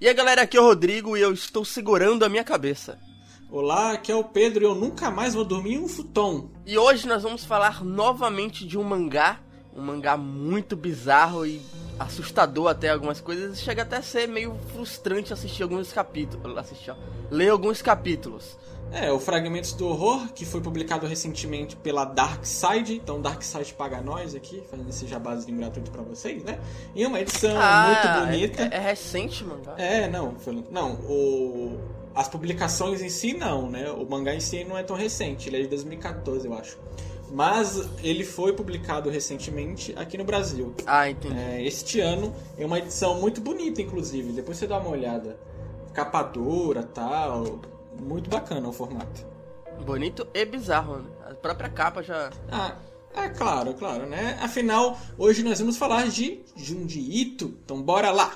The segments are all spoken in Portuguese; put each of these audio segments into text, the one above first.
E aí galera, aqui é o Rodrigo e eu estou segurando a minha cabeça. Olá, aqui é o Pedro e eu nunca mais vou dormir em um futon. E hoje nós vamos falar novamente de um mangá, um mangá muito bizarro e assustador até algumas coisas, chega até a ser meio frustrante assistir alguns capítulos, assistir, ó, ler alguns capítulos. É, o Fragmentos do Horror, que foi publicado recentemente pela Dark Side. Então, Dark Side paga nós aqui, fazendo esse jabazinho gratuito pra vocês, né? E uma edição Ah, muito bonita. É, é recente, mangá. É, não, foi- não, o as publicações em si não, né? O mangá em si não é tão recente, ele é de 2014, eu acho. Mas ele foi publicado recentemente aqui no Brasil. Ah, entendi. É, este ano é uma edição muito bonita, inclusive. Depois você dá uma olhada. Capa dura, tal. Muito bacana o formato. Bonito e bizarro, né? A própria capa já. Ah, é claro, claro, né? Afinal, hoje nós vamos falar de Junji Ito. Então bora lá.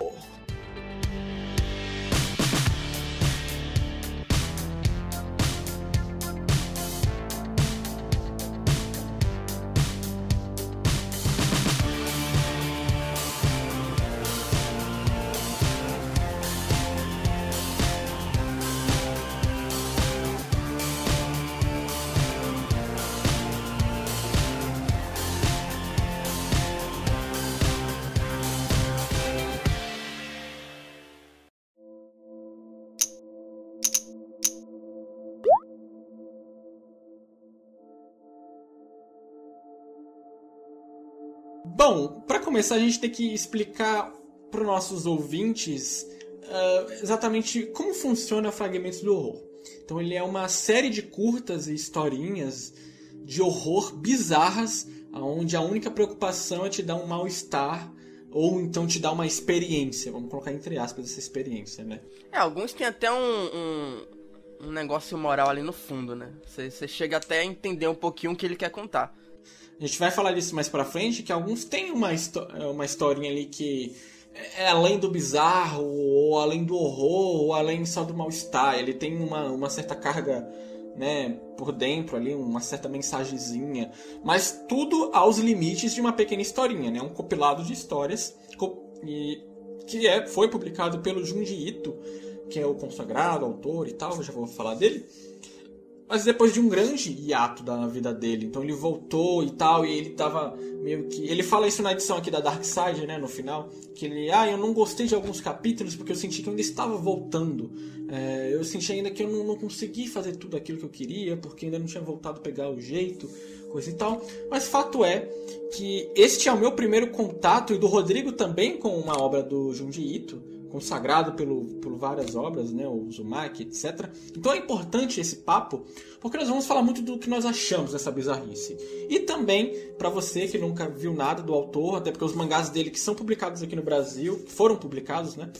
Bom, para começar a gente tem que explicar para os nossos ouvintes ah, exatamente como funciona Fragmentos do Horror. Então ele é uma série de curtas e historinhas de horror bizarras, onde a única preocupação é te dar um mal-estar ou então te dar uma experiência. Vamos colocar entre aspas essa experiência, né? É, alguns têm até um, um, um negócio moral ali no fundo, né? Você chega até a entender um pouquinho o que ele quer contar. A gente vai falar disso mais pra frente, que alguns têm uma, histó- uma historinha ali que é além do bizarro, ou além do horror, ou além só do mal-estar. Ele tem uma, uma certa carga né, por dentro ali, uma certa mensagenzinha. Mas tudo aos limites de uma pequena historinha, né? Um compilado de histórias e, que é, foi publicado pelo Junji Ito, que é o consagrado autor e tal, já vou falar dele. Mas depois de um grande hiato da vida dele, então ele voltou e tal, e ele tava meio que. Ele fala isso na edição aqui da Dark Side, né, no final, que ele. Ah, eu não gostei de alguns capítulos porque eu senti que eu ainda estava voltando. É, eu senti ainda que eu não, não consegui fazer tudo aquilo que eu queria, porque ainda não tinha voltado a pegar o jeito, coisa e tal. Mas fato é que este é o meu primeiro contato, e do Rodrigo também, com uma obra do Junji Ito consagrado pelo, por várias obras, né, o Uzumaki, etc. Então é importante esse papo, porque nós vamos falar muito do que nós achamos dessa bizarrice. E também para você que nunca viu nada do autor, até porque os mangás dele que são publicados aqui no Brasil, foram publicados, né,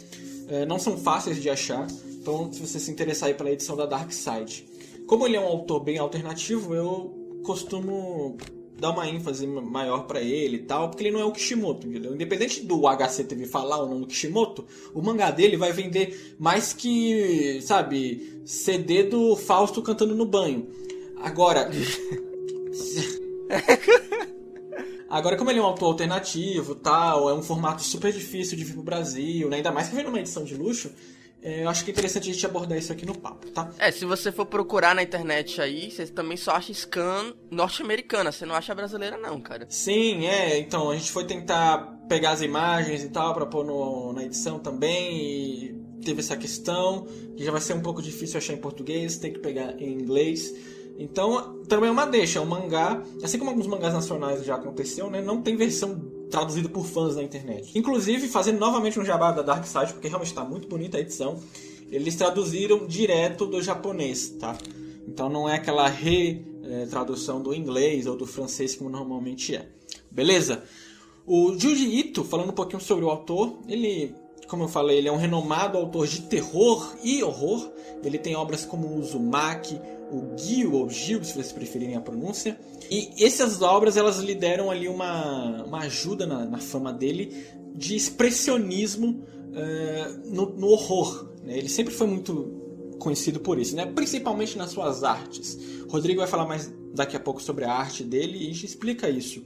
eh, não são fáceis de achar. Então, se você se interessar aí pela edição da Dark Side. Como ele é um autor bem alternativo, eu costumo dar uma ênfase maior pra ele e tal, porque ele não é o Kishimoto, entendeu? Independente do HC TV falar ou não do Kishimoto, o mangá dele vai vender mais que, sabe, CD do Fausto cantando no banho. Agora. Agora, como ele é um autor alternativo tal, é um formato super difícil de vir pro Brasil, né? ainda mais que vem numa edição de luxo, é, eu acho que é interessante a gente abordar isso aqui no papo, tá? É, se você for procurar na internet aí, você também só acha scan norte-americana, você não acha brasileira não, cara. Sim, é. Então, a gente foi tentar pegar as imagens e tal pra pôr no- na edição também e teve essa questão que já vai ser um pouco difícil achar em português, tem que pegar em inglês. Então, também é uma deixa, é um mangá, assim como alguns mangás nacionais já aconteceu, né? Não tem versão traduzida por fãs na internet. Inclusive, fazendo novamente um jabá da Dark Side, porque realmente está muito bonita a edição, eles traduziram direto do japonês, tá? Então não é aquela retradução do inglês ou do francês como normalmente é. Beleza? O Junji Ito, falando um pouquinho sobre o autor, ele, como eu falei, ele é um renomado autor de terror e horror. Ele tem obras como o Uzumaki, o Gyu ou Gil, se vocês preferirem a pronúncia. E essas obras elas lhe deram ali uma, uma ajuda na, na fama dele de expressionismo eh, no, no horror. né? Ele sempre foi muito conhecido por isso, né? principalmente nas suas artes. Rodrigo vai falar mais daqui a pouco sobre a arte dele e a gente explica isso.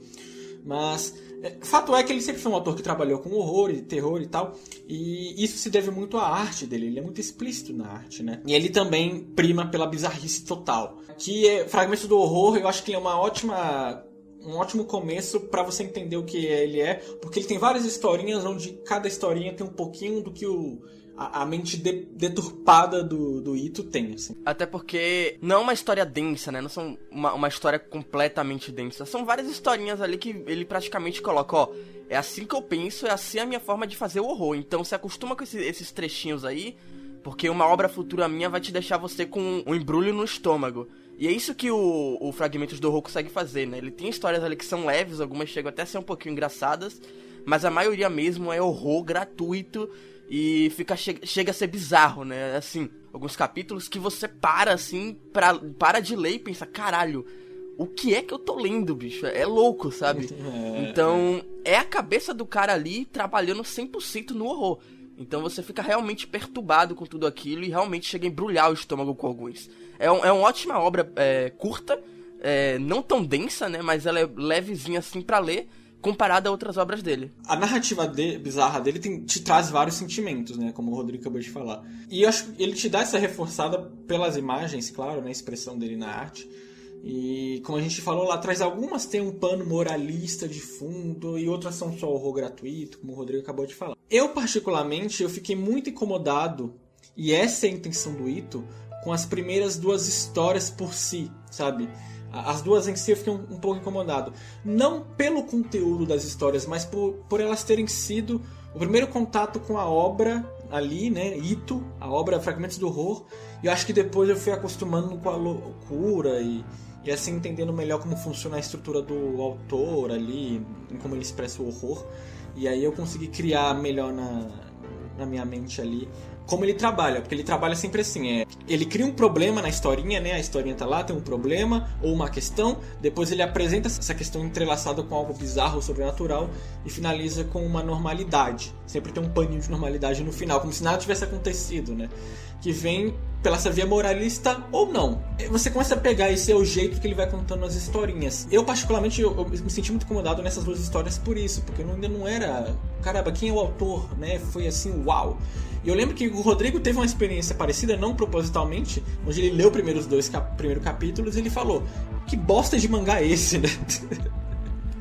Mas é, fato é que ele sempre foi um autor que trabalhou com horror e terror e tal, e isso se deve muito à arte dele, ele é muito explícito na arte, né? E ele também prima pela bizarrice total. Que é Fragmentos do Horror, eu acho que ele é uma ótima um ótimo começo para você entender o que ele é, porque ele tem várias historinhas onde cada historinha tem um pouquinho do que o a, a mente de, deturpada do, do Ito tem, assim. Até porque não é uma história densa, né? Não são uma, uma história completamente densa. São várias historinhas ali que ele praticamente coloca, ó. É assim que eu penso, é assim a minha forma de fazer o horror. Então se acostuma com esse, esses trechinhos aí, porque uma obra futura minha vai te deixar você com um embrulho no estômago. E é isso que o, o Fragmentos do Horror consegue fazer, né? Ele tem histórias ali que são leves, algumas chegam até a ser um pouquinho engraçadas, mas a maioria mesmo é horror gratuito e fica che chega a ser bizarro, né? Assim, alguns capítulos que você para assim, pra, para de ler e pensa, caralho, o que é que eu tô lendo, bicho? É louco, sabe? É. Então, é a cabeça do cara ali trabalhando 100% no horror. Então você fica realmente perturbado com tudo aquilo e realmente chega a embrulhar o estômago com alguns. É, um, é uma ótima obra é, curta, é, não tão densa, né? Mas ela é levezinha assim para ler comparada a outras obras dele. A narrativa de, bizarra dele tem, te traz vários sentimentos, né? Como o Rodrigo acabou de falar. E eu acho que ele te dá essa reforçada pelas imagens, claro, né? A expressão dele na arte. E como a gente falou lá atrás, algumas têm um pano moralista de fundo e outras são só horror gratuito, como o Rodrigo acabou de falar. Eu, particularmente, eu fiquei muito incomodado, e essa é a intenção do Ito, com as primeiras duas histórias por si, sabe? As duas em si eu fiquei um, um, pouco incomodado. Não pelo conteúdo das histórias, mas por, por elas terem sido o primeiro contato com a obra ali, né? Ito, a obra Fragmentos do Horror. E eu acho que depois eu fui acostumando com a loucura e, e assim entendendo melhor como funciona a estrutura do autor ali, em como ele expressa o horror. E aí eu consegui criar melhor na, na minha mente ali como ele trabalha, porque ele trabalha sempre assim, é, ele cria um problema na historinha, né? A historinha tá lá, tem um problema ou uma questão, depois ele apresenta essa questão entrelaçada com algo bizarro ou sobrenatural e finaliza com uma normalidade. Sempre tem um paninho de normalidade no final, como se nada tivesse acontecido, né? Que vem pela essa via moralista ou não. Você começa a pegar esse é o jeito que ele vai contando as historinhas. Eu, particularmente, eu, eu me senti muito incomodado nessas duas histórias por isso, porque eu ainda não era. Caramba, quem é o autor, né? Foi assim, uau. E eu lembro que o Rodrigo teve uma experiência parecida, não propositalmente, onde ele leu primeiros dois cap primeiros capítulos e ele falou: Que bosta de mangá é esse, né?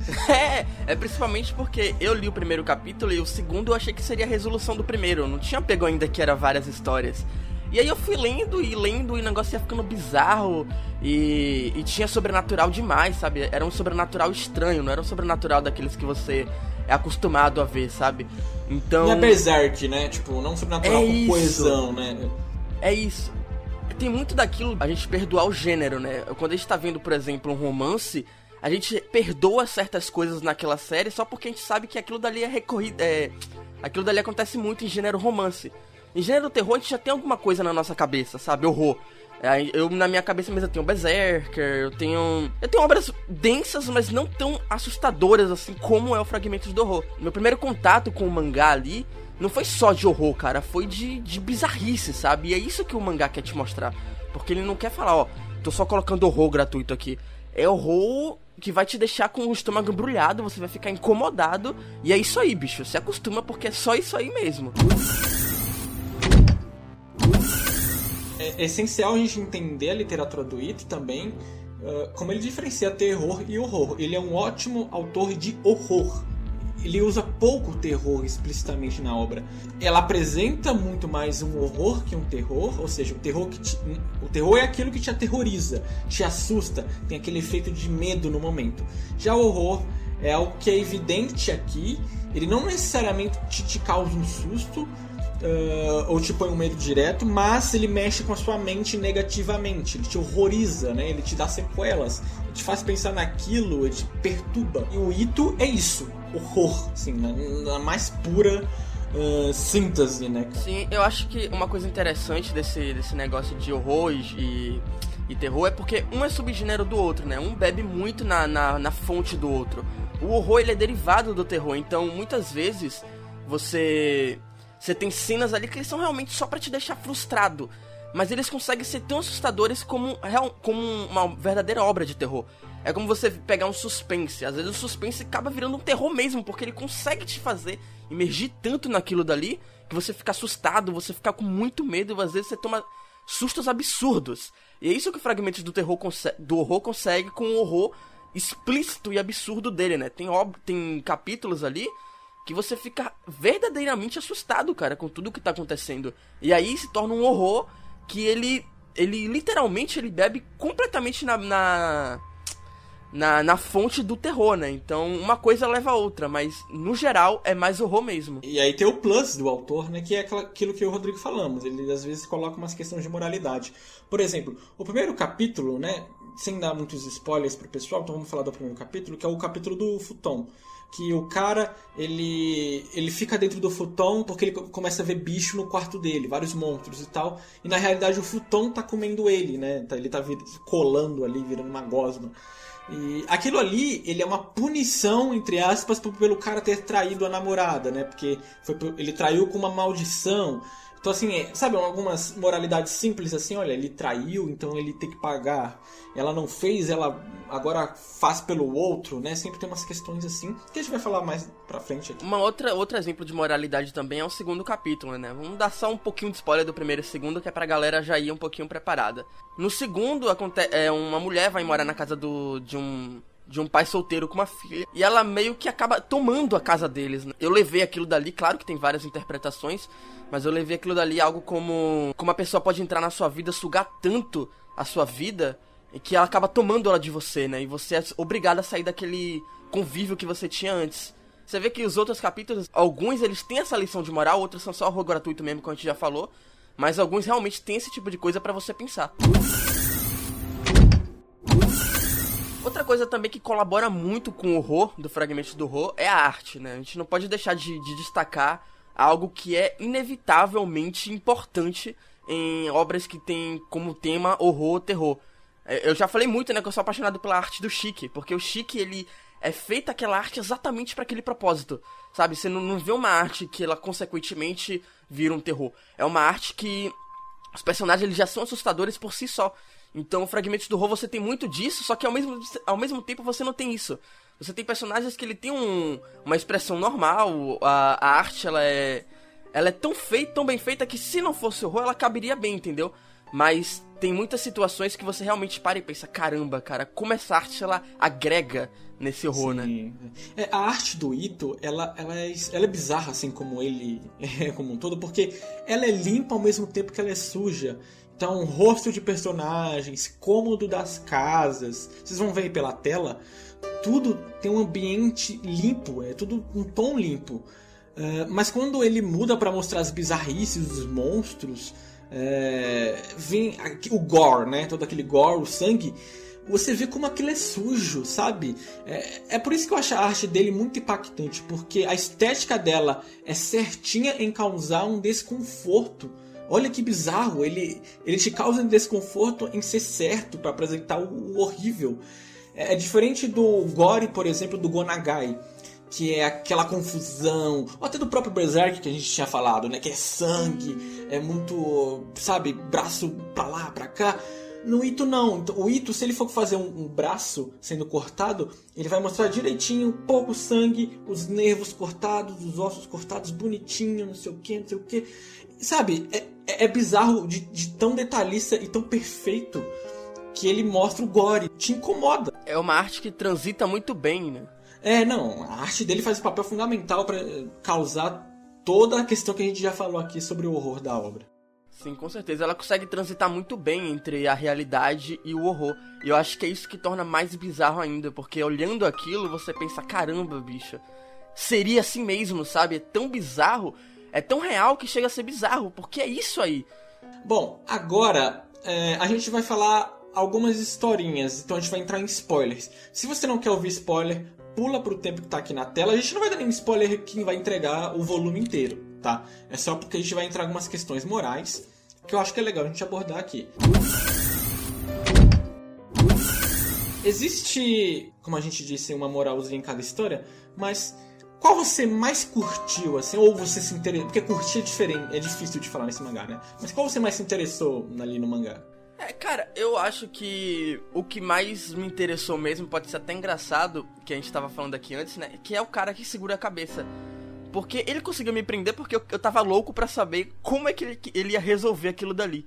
É, é principalmente porque eu li o primeiro capítulo e o segundo eu achei que seria a resolução do primeiro. Eu não tinha pego ainda que era várias histórias. E aí eu fui lendo e lendo e o negócio ia ficando bizarro e, e tinha sobrenatural demais, sabe? Era um sobrenatural estranho, não era um sobrenatural daqueles que você é acostumado a ver, sabe? Então. Não é berserk, né? Tipo, não sobrenatural é com isso. coesão, né? É isso. Tem muito daquilo a gente perdoar o gênero, né? Quando a gente tá vendo, por exemplo, um romance, a gente perdoa certas coisas naquela série só porque a gente sabe que aquilo dali é recorrido. É... Aquilo dali acontece muito em gênero romance. Em gênero terror, a gente já tem alguma coisa na nossa cabeça, sabe? Horror. É, eu, na minha cabeça mesmo, eu tenho Berserker, eu tenho. Eu tenho obras densas, mas não tão assustadoras assim como é o Fragmentos do Horror. Meu primeiro contato com o mangá ali não foi só de horror, cara, foi de, de bizarrice, sabe? E é isso que o mangá quer te mostrar. Porque ele não quer falar, ó, tô só colocando horror gratuito aqui. É horror que vai te deixar com o estômago embrulhado, você vai ficar incomodado. E é isso aí, bicho. Se acostuma porque é só isso aí mesmo. é essencial a gente entender a literatura do Ito também, uh, como ele diferencia terror e horror. Ele é um ótimo autor de horror. Ele usa pouco terror explicitamente na obra. Ela apresenta muito mais um horror que um terror, ou seja, o terror que te, o terror é aquilo que te aterroriza, te assusta, tem aquele efeito de medo no momento. Já o horror é algo que é evidente aqui, ele não necessariamente te, te causa um susto, Uh, ou te põe um medo direto, mas ele mexe com a sua mente negativamente, ele te horroriza, né? ele te dá sequelas, ele te faz pensar naquilo, ele te perturba. E o Ito é isso, horror, assim, na, na mais pura uh, síntese, né? Cara? Sim, eu acho que uma coisa interessante desse, desse negócio de horror e, e terror é porque um é subgênero do outro, né? Um bebe muito na, na, na fonte do outro. O horror ele é derivado do terror, então muitas vezes você Você tem cenas ali que são realmente só para te deixar frustrado. Mas eles conseguem ser tão assustadores como, como uma verdadeira obra de terror. É como você pegar um suspense. Às vezes o suspense acaba virando um terror mesmo, porque ele consegue te fazer imergir tanto naquilo dali que você fica assustado, você fica com muito medo e às vezes você toma sustos absurdos. E é isso que Fragmentos do Terror do horror consegue com o horror explícito e absurdo dele, né? Tem, tem capítulos ali que você fica verdadeiramente assustado, cara, com tudo que tá acontecendo. E aí se torna um horror que ele ele literalmente ele bebe completamente na, na na, na fonte do terror, né? Então uma coisa leva a outra, mas no geral é mais horror mesmo. E aí tem o plus do autor, né? Que é aquilo que o Rodrigo falamos. Ele às vezes coloca umas questões de moralidade. Por exemplo, o primeiro capítulo, né? Sem dar muitos spoilers pro pessoal, então vamos falar do primeiro capítulo, que é o capítulo do Futon que o cara ele ele fica dentro do futon porque ele começa a ver bicho no quarto dele, vários monstros e tal. E na realidade o futon tá comendo ele, né? Tá, ele tá colando ali, virando uma gosma. E aquilo ali, ele é uma punição, entre aspas, pelo cara ter traído a namorada, né? Porque foi, ele traiu com uma maldição. Então, assim, é, sabe, algumas moralidades simples assim, olha, ele traiu, então ele tem que pagar. Ela não fez, ela agora faz pelo outro, né? Sempre tem umas questões assim, que a gente vai falar mais pra frente aqui. Uma outra, outro exemplo de moralidade também é o segundo capítulo, né? Vamos dar só um pouquinho de spoiler do primeiro e segundo, que é pra galera já ir um pouquinho preparada. No segundo, é, uma mulher vai morar na casa do, de um de um pai solteiro com uma filha. E ela meio que acaba tomando a casa deles. Né? Eu levei aquilo dali, claro que tem várias interpretações, mas eu levei aquilo dali algo como. Como a pessoa pode entrar na sua vida, sugar tanto a sua vida, que ela acaba tomando ela de você, né? E você é obrigado a sair daquele convívio que você tinha antes. Você vê que os outros capítulos, alguns eles têm essa lição de moral, outros são só horror gratuito mesmo, como a gente já falou. Mas alguns realmente têm esse tipo de coisa para você pensar. Outra coisa também que colabora muito com o horror, do fragmento do horror, é a arte, né? A gente não pode deixar de, de destacar algo que é inevitavelmente importante em obras que tem como tema horror, terror. É, eu já falei muito, né, que eu sou apaixonado pela arte do Chique, porque o Chique, ele é feita aquela arte exatamente para aquele propósito, sabe? Você não, não vê uma arte que ela consequentemente vira um terror. É uma arte que os personagens eles já são assustadores por si só. Então, Fragmentos do Horror você tem muito disso, só que ao mesmo, ao mesmo tempo você não tem isso. Você tem personagens que ele tem um, uma expressão normal, a, a arte ela é ela é tão feita, tão bem feita que se não fosse horror ela caberia bem, entendeu? Mas tem muitas situações que você realmente para e pensa, caramba, cara, como essa arte ela agrega nesse horror, né? Sim. né? É, a arte do Ito, ela, ela, é, ela é bizarra, assim como ele é como um todo, porque ela é limpa ao mesmo tempo que ela é suja. Então, rosto de personagens, cômodo das casas, vocês vão ver aí pela tela, tudo tem um ambiente limpo, é tudo um tom limpo. Uh, mas quando ele muda para mostrar as bizarrices dos monstros, é, vem o gore, né? Todo aquele gore, o sangue. Você vê como aquilo é sujo, sabe? É, é por isso que eu acho a arte dele muito impactante, porque a estética dela é certinha em causar um desconforto. Olha que bizarro, ele, ele te causa desconforto em ser certo para apresentar o horrível. É, é diferente do gore, por exemplo, do Gonagai, que é aquela confusão, ou até do próprio Berserk que a gente tinha falado, né? Que é sangue, é muito, sabe, braço pra lá, pra cá. No Ito não. Então, o Ito, se ele for fazer um, um, braço sendo cortado, ele vai mostrar direitinho, pouco sangue, os nervos cortados, os ossos cortados, bonitinho, não sei o que, não sei o que. Sabe, é, é, é bizarro de, de tão detalhista e tão perfeito que ele mostra o gore. Te incomoda. É uma arte que transita muito bem, né? É, não. A arte dele faz um papel fundamental para causar toda a questão que a gente já falou aqui sobre o horror da obra. Sim, com certeza. Ela consegue transitar muito bem entre a realidade e o horror. E eu acho que é isso que torna mais bizarro ainda, porque olhando aquilo você pensa: caramba, bicho, seria assim mesmo, sabe? É tão bizarro, é tão real que chega a ser bizarro, porque é isso aí. Bom, agora é, a gente vai falar algumas historinhas, então a gente vai entrar em spoilers. Se você não quer ouvir spoiler, pula pro tempo que tá aqui na tela. A gente não vai dar nenhum spoiler que vai entregar o volume inteiro, tá? É só porque a gente vai entrar em algumas questões morais que eu acho que é legal a gente abordar aqui. Existe, como a gente disse, uma moralzinha em cada história, mas qual você mais curtiu, assim, ou você se interessou? Porque curtir é diferente, é difícil de falar nesse mangá, né? Mas qual você mais se interessou ali no mangá? É, cara, eu acho que o que mais me interessou mesmo, pode ser até engraçado, que a gente tava falando aqui antes, né? Que é o cara que segura a cabeça. Porque ele conseguiu me prender porque eu, eu tava louco para saber como é que ele, ele ia resolver aquilo dali.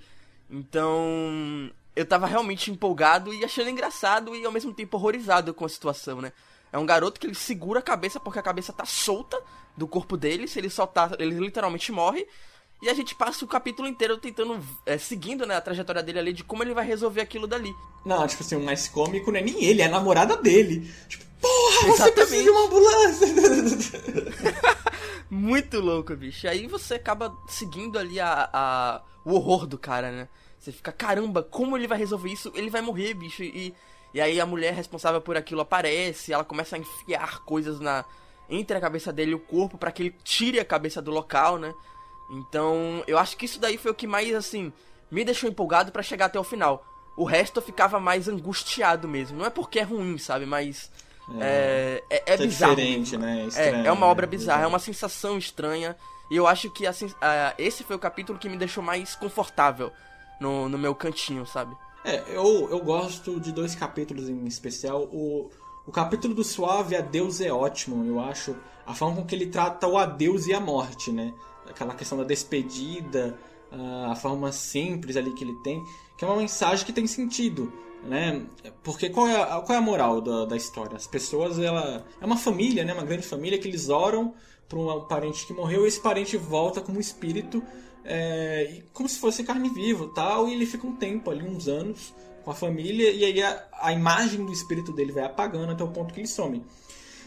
Então, eu tava realmente empolgado e achando engraçado e ao mesmo tempo horrorizado com a situação, né? É um garoto que ele segura a cabeça porque a cabeça tá solta do corpo dele, se ele soltar, ele literalmente morre. E a gente passa o capítulo inteiro tentando, é, seguindo né, a trajetória dele ali, de como ele vai resolver aquilo dali. Não, tipo assim, o mais cômico não é nem ele, é a namorada dele. Tipo, porra, Exatamente. você precisa de uma ambulância! Muito louco, bicho. Aí você acaba seguindo ali a, a, o horror do cara, né? Você fica, caramba, como ele vai resolver isso? Ele vai morrer, bicho. E, e aí a mulher responsável por aquilo aparece, ela começa a enfiar coisas na entre a cabeça dele e o corpo para que ele tire a cabeça do local, né? Então, eu acho que isso daí foi o que mais, assim, me deixou empolgado para chegar até o final. O resto eu ficava mais angustiado mesmo. Não é porque é ruim, sabe? Mas. É, é, é, é, é bizarro. diferente, né? É, estranho, é, uma obra né? bizarra, é uma sensação estranha. E eu acho que assim, uh, esse foi o capítulo que me deixou mais confortável no, no meu cantinho, sabe? É, eu, eu gosto de dois capítulos em especial. O, o capítulo do Suave, Adeus é ótimo, eu acho. A forma com que ele trata o adeus e a morte, né? aquela questão da despedida, a forma simples ali que ele tem, que é uma mensagem que tem sentido, né? Porque qual é a, qual é a moral da, da história? As pessoas, ela é uma família, né? Uma grande família que eles oram para um parente que morreu e esse parente volta como espírito, é, como se fosse carne viva, tal, e ele fica um tempo ali, uns anos com a família e aí a, a imagem do espírito dele vai apagando até o ponto que ele some.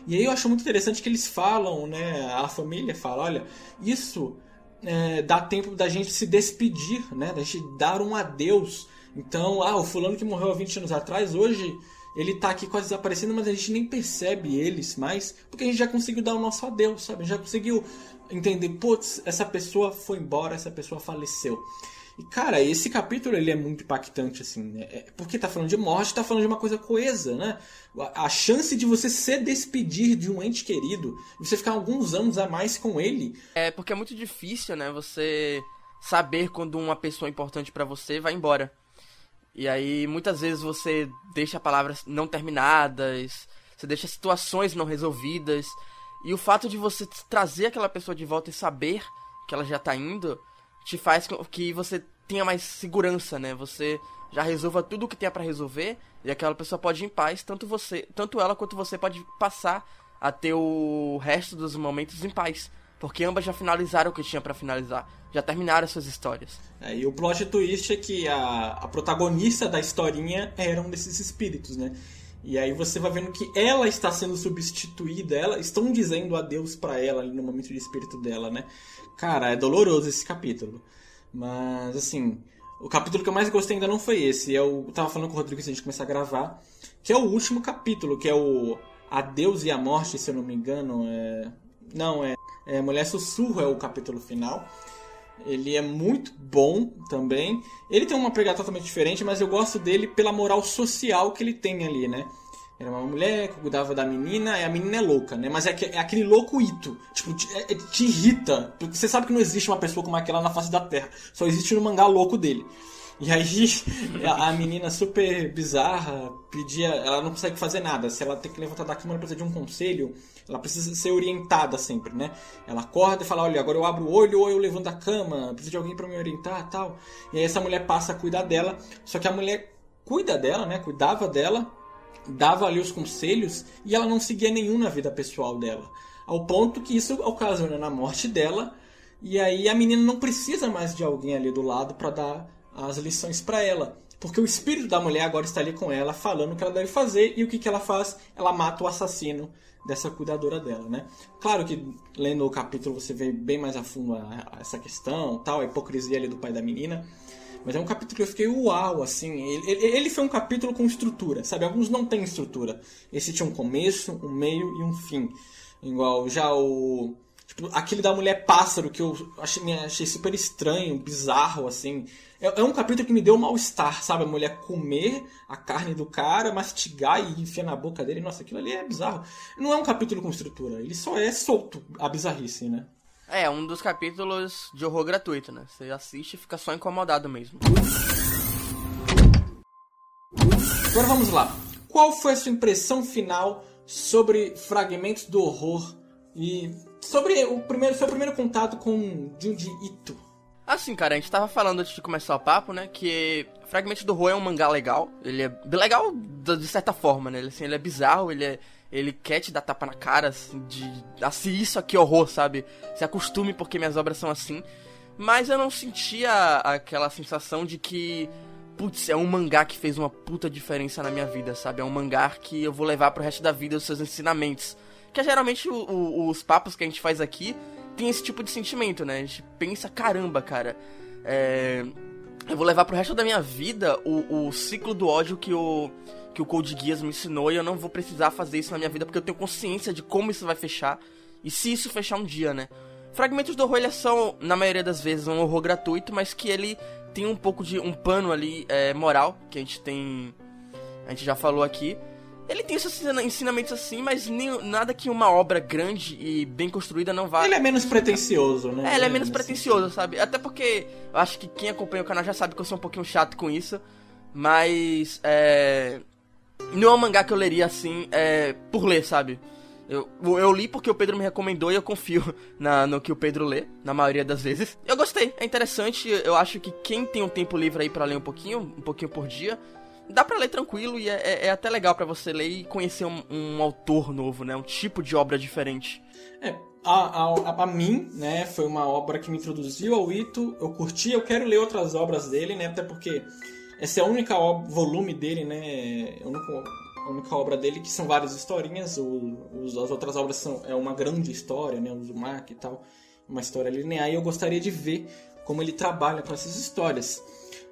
E aí eu acho muito interessante que eles falam, né? A família fala, olha, isso é, dá tempo da gente se despedir, né? Da gente dar um adeus. Então, ah, o fulano que morreu há 20 anos atrás, hoje ele tá aqui quase desaparecendo, mas a gente nem percebe eles mais, porque a gente já conseguiu dar o nosso adeus, sabe? A gente já conseguiu entender, putz, essa pessoa foi embora, essa pessoa faleceu. E, cara, esse capítulo ele é muito impactante, assim, né? É, porque tá falando de morte, tá falando de uma coisa coesa, né? A, chance de você se despedir de um ente querido, você ficar alguns anos a mais com ele. É, porque é muito difícil, né? Você saber quando uma pessoa importante para você vai embora. E aí, muitas vezes você deixa palavras não terminadas, você deixa situações não resolvidas. E o fato de você trazer aquela pessoa de volta e saber que ela já tá indo te faz que você tenha mais segurança, né? Você já resolva tudo o que tem para resolver e aquela pessoa pode ir em paz, tanto você, tanto ela quanto você pode passar a ter o resto dos momentos em paz, porque ambas já finalizaram o que tinha para finalizar, já terminaram as suas histórias. É, e o plot twist é que a, a protagonista da historinha era um desses espíritos, né? E aí você vai vendo que ela está sendo substituída, ela estão dizendo adeus para ela no momento de espírito dela, né? Cara, é doloroso esse capítulo. Mas, assim, o capítulo que eu mais gostei ainda não foi esse. Eu tava falando com o Rodrigo antes de a gente começar a gravar. Que é o último capítulo, que é o Adeus e a Morte, se eu não me engano. É... Não, é, é Mulher Sussurro é o capítulo final. Ele é muito bom também. Ele tem uma pegada totalmente diferente, mas eu gosto dele pela moral social que ele tem ali, né? Era uma mulher que cuidava da menina, e a menina é louca, né? Mas é, é aquele louco ito. Tipo, te, é, é, te irrita. Porque você sabe que não existe uma pessoa como aquela na face da Terra. Só existe no mangá louco dele. E aí a menina super bizarra pedia. Ela não consegue fazer nada. Se ela tem que levantar da cama, ela precisa de um conselho. Ela precisa ser orientada sempre, né? Ela acorda e fala: Olha, agora eu abro o olho ou eu levanto da cama. Preciso de alguém para me orientar tal. E aí essa mulher passa a cuidar dela. Só que a mulher cuida dela, né? Cuidava dela dava ali os conselhos e ela não seguia nenhum na vida pessoal dela. Ao ponto que isso ocasiona na morte dela, e aí a menina não precisa mais de alguém ali do lado para dar as lições para ela. Porque o espírito da mulher agora está ali com ela, falando o que ela deve fazer, e o que, que ela faz? Ela mata o assassino dessa cuidadora dela, né? Claro que lendo o capítulo você vê bem mais a fundo essa questão, tal, a hipocrisia ali do pai da menina. Mas é um capítulo que eu fiquei uau, assim. Ele, ele, foi um capítulo com estrutura, sabe? Alguns não têm estrutura. Esse tinha um começo, um meio e um fim. Igual já o, Tipo, aquele da mulher pássaro que eu achei, achei super estranho, bizarro, assim. É, é um capítulo que me deu mal-estar, sabe? A mulher comer a carne do cara, mastigar e enfiar na boca dele. Nossa, aquilo ali é bizarro. Não é um capítulo com estrutura, ele só é solto, a bizarrice, né? É, um dos capítulos de horror gratuito, né? Você assiste e fica só incomodado mesmo. Agora vamos lá. Qual foi a sua impressão final sobre fragmentos do horror e sobre o primeiro, seu primeiro contato com Junji Ito? Assim, cara, a gente tava falando antes de começar o papo, né, que Fragmentos do Horror é um mangá legal. Ele é legal de certa forma, né? Ele, assim, ele é bizarro, ele é ele quer te dar tapa na cara, assim, de assim, isso aqui é horror, sabe? Se acostume porque minhas obras são assim. Mas eu não sentia aquela sensação de que putz, é um mangá que fez uma puta diferença na minha vida, sabe? É um mangá que eu vou levar pro resto da vida os seus ensinamentos. Que geralmente o, o, os papos que a gente faz aqui tem esse tipo de sentimento, né? A gente pensa, caramba, cara, é... eu vou levar pro resto da minha vida o, o ciclo do ódio que o, que o Code Geass me ensinou e eu não vou precisar fazer isso na minha vida porque eu tenho consciência de como isso vai fechar e se isso fechar um dia, né? Fragmentos do horror, são, na maioria das vezes, um horror gratuito, mas que ele tem um pouco de um pano ali é, moral, que a gente tem. A gente já falou aqui. Ele tem esses ensinamentos assim, mas nem, nada que uma obra grande e bem construída não vá. Ele é menos pretencioso, né? É, ele é menos pretencioso, sabe? Até porque eu acho que quem acompanha o canal já sabe que eu sou um pouquinho chato com isso. Mas. É. Não é um mangá que eu leria assim, é. por ler, sabe? Eu, eu li porque o Pedro me recomendou e eu confio na, no que o Pedro lê, na maioria das vezes. Eu gostei, é interessante. Eu acho que quem tem um tempo livre aí para ler um pouquinho, um pouquinho por dia, dá para ler tranquilo e é, é, é até legal para você ler e conhecer um, um, autor novo, né? Um tipo de obra diferente. É, a, a, a, mim, né, foi uma obra que me introduziu ao Ito. Eu curti, eu quero ler outras obras dele, né? Até porque esse é o único volume dele, né? O único a única obra dele, que são várias historinhas. O, os, as outras obras são é uma grande história, né? O Uzumaki e tal, uma história linear. E eu gostaria de ver como ele trabalha com essas histórias.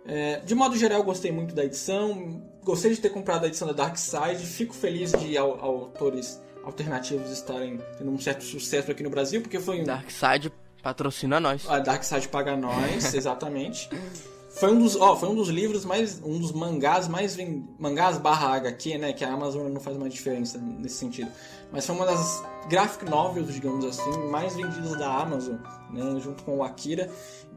É, de modo geral, gostei muito da edição. Gostei de ter comprado a edição da Dark Side. Fico feliz de autores alternativos estarem tendo um certo sucesso aqui no Brasil, porque foi um... Dark Side patrocina nós. A Dark Side paga nós, exatamente. Foi um dos, ó, foi um dos livros mais, um dos mangás mais mangás barra HQ, né, que a Amazon não faz mais diferença nesse sentido. Mas foi uma das graphic novels, digamos assim, mais vendidas da Amazon, né, junto com o Akira.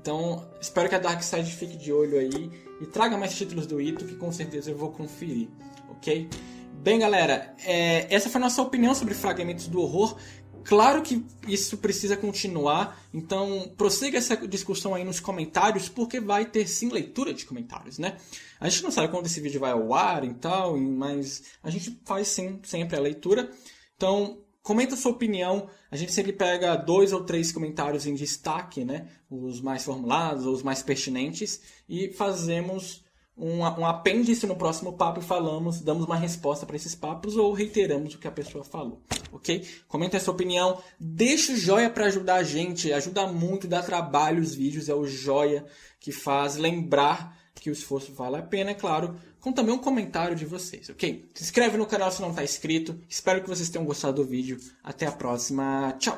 Então, espero que a Dark Side fique de olho aí e traga mais títulos do Ito, que com certeza eu vou conferir, ok? Bem, galera, é, essa foi a nossa opinião sobre fragmentos do horror. Claro que isso precisa continuar, então prossiga essa discussão aí nos comentários, porque vai ter sim leitura de comentários, né? A gente não sabe quando esse vídeo vai ao ar e tal, mas a gente faz sim sempre a leitura. Então, comenta sua opinião. A gente sempre pega dois ou três comentários em destaque, né? Os mais formulados, os mais pertinentes, e fazemos um, um apêndice no próximo papo e falamos, damos uma resposta para esses papos ou reiteramos o que a pessoa falou, ok? Comenta sua opinião, deixa o joia para ajudar a gente, ajuda muito, dá trabalho os vídeos, é o joia que faz lembrar que o esforço vale a pena, é claro, com também um comentário de vocês, ok? Se inscreve no canal se não está inscrito, espero que vocês tenham gostado do vídeo, até a próxima, tchau!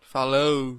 Falou!